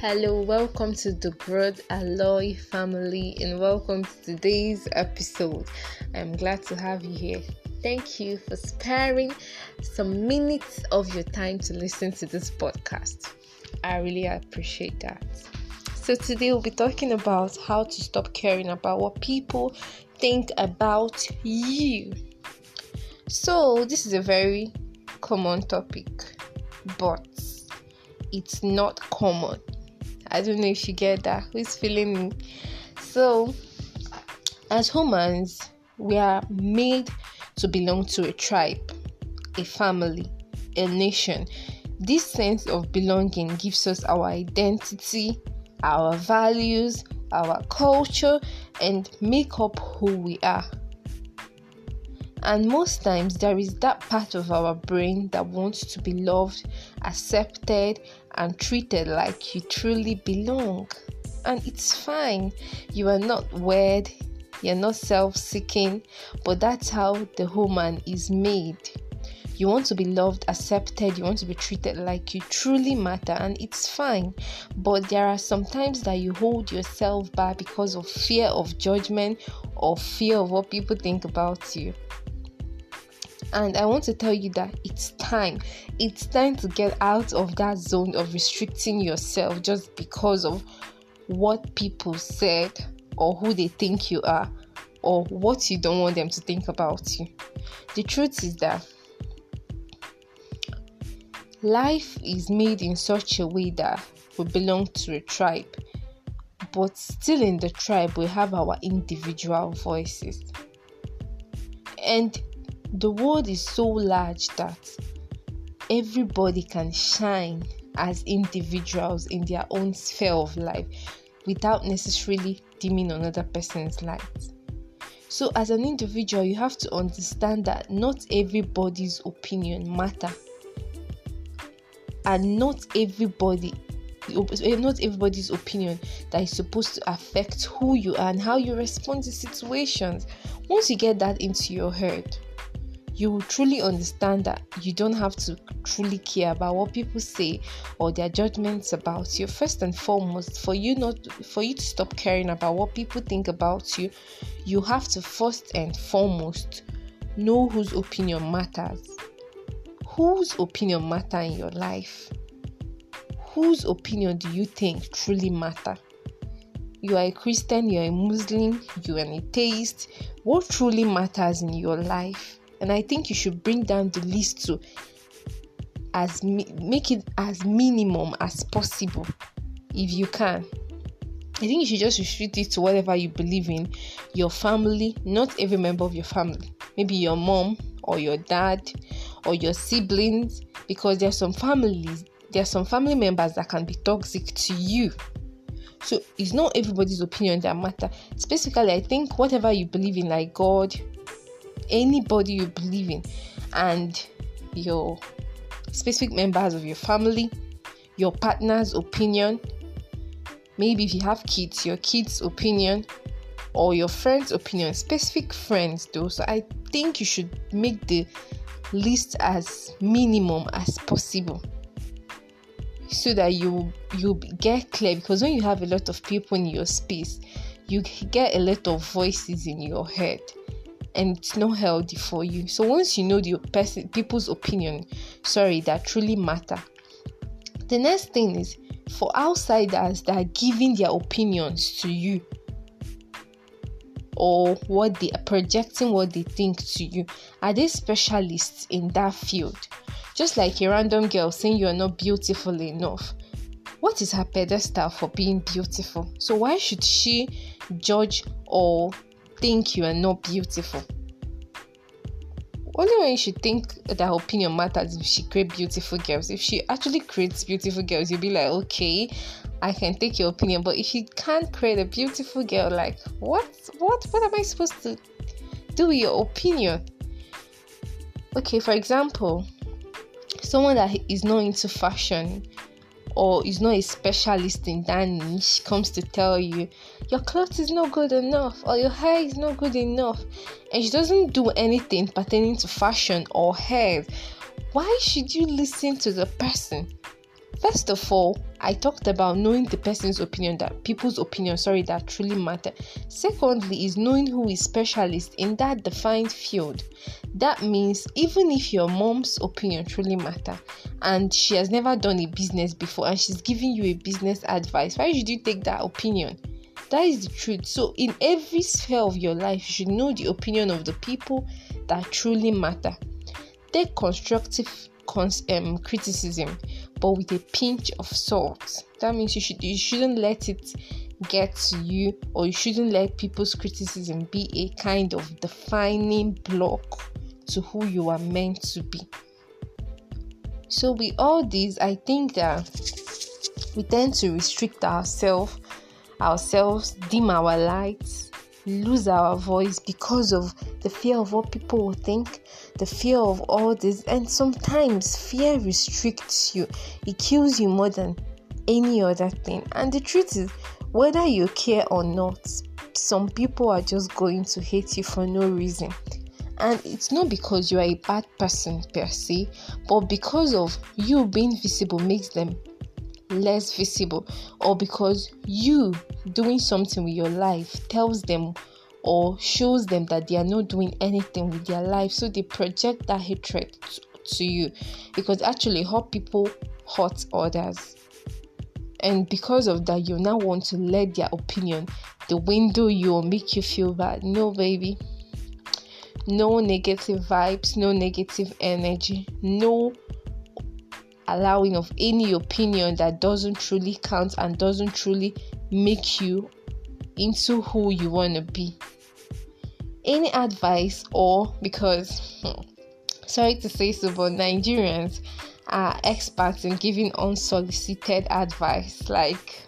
Hello, welcome to the Broad Alloy family, and welcome to today's episode. I'm glad to have you here. Thank you for sparing some minutes of your time to listen to this podcast. I really appreciate that. So, today we'll be talking about how to stop caring about what people think about you. So, this is a very common topic, but it's not common I don't know if you get that. Who's feeling me? So, as humans, we are made to belong to a tribe, a family, a nation. This sense of belonging gives us our identity, our values, our culture, and make up who we are. And most times, there is that part of our brain that wants to be loved, accepted, and treated like you truly belong. And it's fine. You are not weird, you're not self seeking, but that's how the human is made. You want to be loved, accepted, you want to be treated like you truly matter, and it's fine. But there are some times that you hold yourself back because of fear of judgment or fear of what people think about you. And I want to tell you that it's time. It's time to get out of that zone of restricting yourself just because of what people said or who they think you are or what you don't want them to think about you. The truth is that life is made in such a way that we belong to a tribe, but still in the tribe, we have our individual voices. And the world is so large that everybody can shine as individuals in their own sphere of life without necessarily dimming another person's light. So, as an individual, you have to understand that not everybody's opinion matter, and not everybody, not everybody's opinion that is supposed to affect who you are and how you respond to situations. Once you get that into your head, you will truly understand that you don't have to truly care about what people say or their judgments about you first and foremost for you not for you to stop caring about what people think about you you have to first and foremost know whose opinion matters whose opinion matter in your life whose opinion do you think truly matter you are a Christian, you are a Muslim, you are an atheist. What truly matters in your life? And i think you should bring down the list to as make it as minimum as possible if you can. I think you should just restrict it to whatever you believe in your family not every member of your family. Maybe your mom or your dad or your siblings because there are some families there are some family members that can be toxic to you. So it's not everybody's opinion that matter. Specifically i think whatever you believe in like god anybody you believe in and your specific members of your family, your partner's opinion, maybe if you have kids, your kids' opinion, or your friends' opinion, specific friends though. So I think you should make the list as minimum as possible so that you you get clear because when you have a lot of people in your space you get a lot of voices in your head and it's not healthy for you. So once you know the person people's opinion, sorry, that truly matter. The next thing is for outsiders that are giving their opinions to you or what they are projecting what they think to you. Are they specialists in that field? Just like a random girl saying you're not beautiful enough. What is her pedestal for being beautiful? So why should she judge or think you are not beautiful. Only when she think that her opinion matters if she create beautiful girls. If she actually creates beautiful girls, you'll be like, okay, I can take your opinion. But if you can't create a beautiful girl, like what what what am I supposed to do with your opinion? Okay, for example, someone that is not into fashion or is not a specialist in that niche comes to tell you your clothes is not good enough or your hair is not good enough and she doesn't do anything pertaining to fashion or hair why should you listen to the person First of all, I talked about knowing the person's opinion that people's opinion, sorry, that truly matter. Secondly, is knowing who is specialist in that defined field. That means even if your mom's opinion truly matter and she has never done a business before and she's giving you a business advice, why should you take that opinion? That is the truth. So, in every sphere of your life, you should know the opinion of the people that truly matter. Take constructive cons- um, criticism but with a pinch of salt. That means you should you shouldn't let it get to you or you shouldn't let people's criticism be a kind of defining block to who you are meant to be. So with all these, I think that we tend to restrict ourselves ourselves, dim our lights, lose our voice because of the fear of what people will think, the fear of all this. And sometimes fear restricts you, it kills you more than any other thing. And the truth is, whether you care or not, some people are just going to hate you for no reason. And it's not because you are a bad person per se, but because of you being visible makes them less visible or because you doing something with your life tells them or shows them that they are not doing anything with their life. So they project that hatred to you because actually hurt people hurt others. And because of that you now want to let their opinion the window you or make you feel bad. No baby. No negative vibes no negative energy. No allowing of any opinion that doesn't truly count and doesn't truly make you into who you want to be. Any advice, or because, hmm, sorry to say so, but Nigerians are experts in giving unsolicited advice. Like,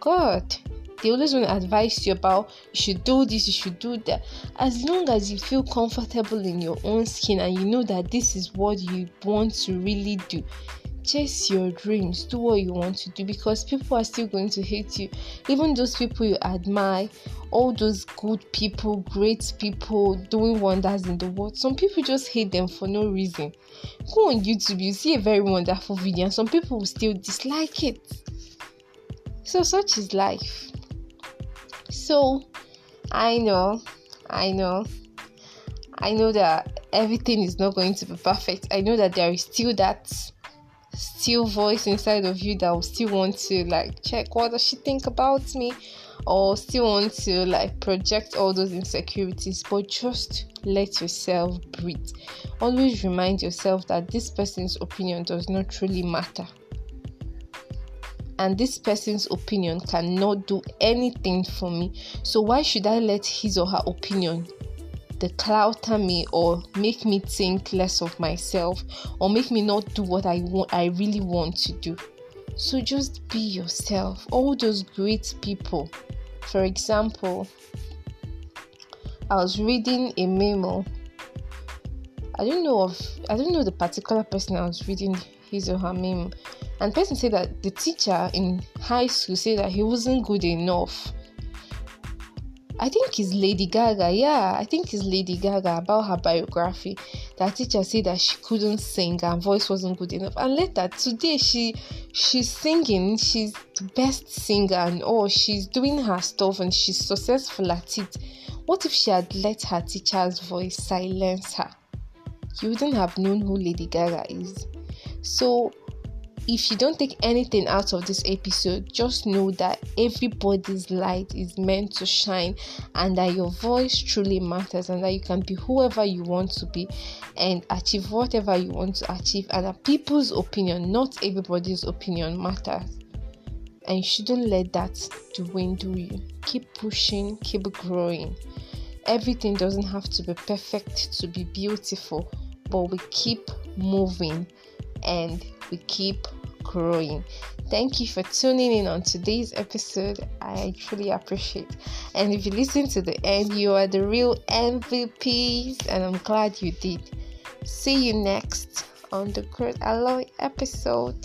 God, they always want to advise you about you should do this, you should do that. As long as you feel comfortable in your own skin and you know that this is what you want to really do, chase your dreams, do what you want to do because people are still going to hate you. Even those people you admire, all those good people, great people doing wonders in the world, some people just hate them for no reason. Go on YouTube, you see a very wonderful video, and some people will still dislike it. So, such is life. So I know, I know, I know that everything is not going to be perfect. I know that there is still that still voice inside of you that will still want to like check what does she think about me or still want to like project all those insecurities. But just let yourself breathe. Always remind yourself that this person's opinion does not truly matter and this person's opinion cannot do anything for me. So why should I let his or her opinion declutter me or make me think less of myself or make me not do what I want I really want to do? So just be yourself. All those great people. For example, I was reading a memo. I don't know of I don't know the particular person I was reading his or her memo and person said that the teacher in high school said that he wasn't good enough. I think it's Lady Gaga. Yeah, I think it's Lady Gaga about her biography. That teacher said that she couldn't sing, her voice wasn't good enough. And later today, she she's singing. She's the best singer, and oh, she's doing her stuff, and she's successful at it. What if she had let her teacher's voice silence her? You wouldn't have known who Lady Gaga is. So if you don't take anything out of this episode, just know that everybody's light is meant to shine and that your voice truly matters and that you can be whoever you want to be and achieve whatever you want to achieve and that people's opinion, not everybody's opinion, matters. And you shouldn't let that dwindle you. Keep pushing, keep growing. Everything doesn't have to be perfect to be beautiful, but we keep moving and we keep growing. Thank you for tuning in on today's episode. I truly appreciate. And if you listen to the end, you are the real MVPs, and I'm glad you did. See you next on the Growth Alloy episode.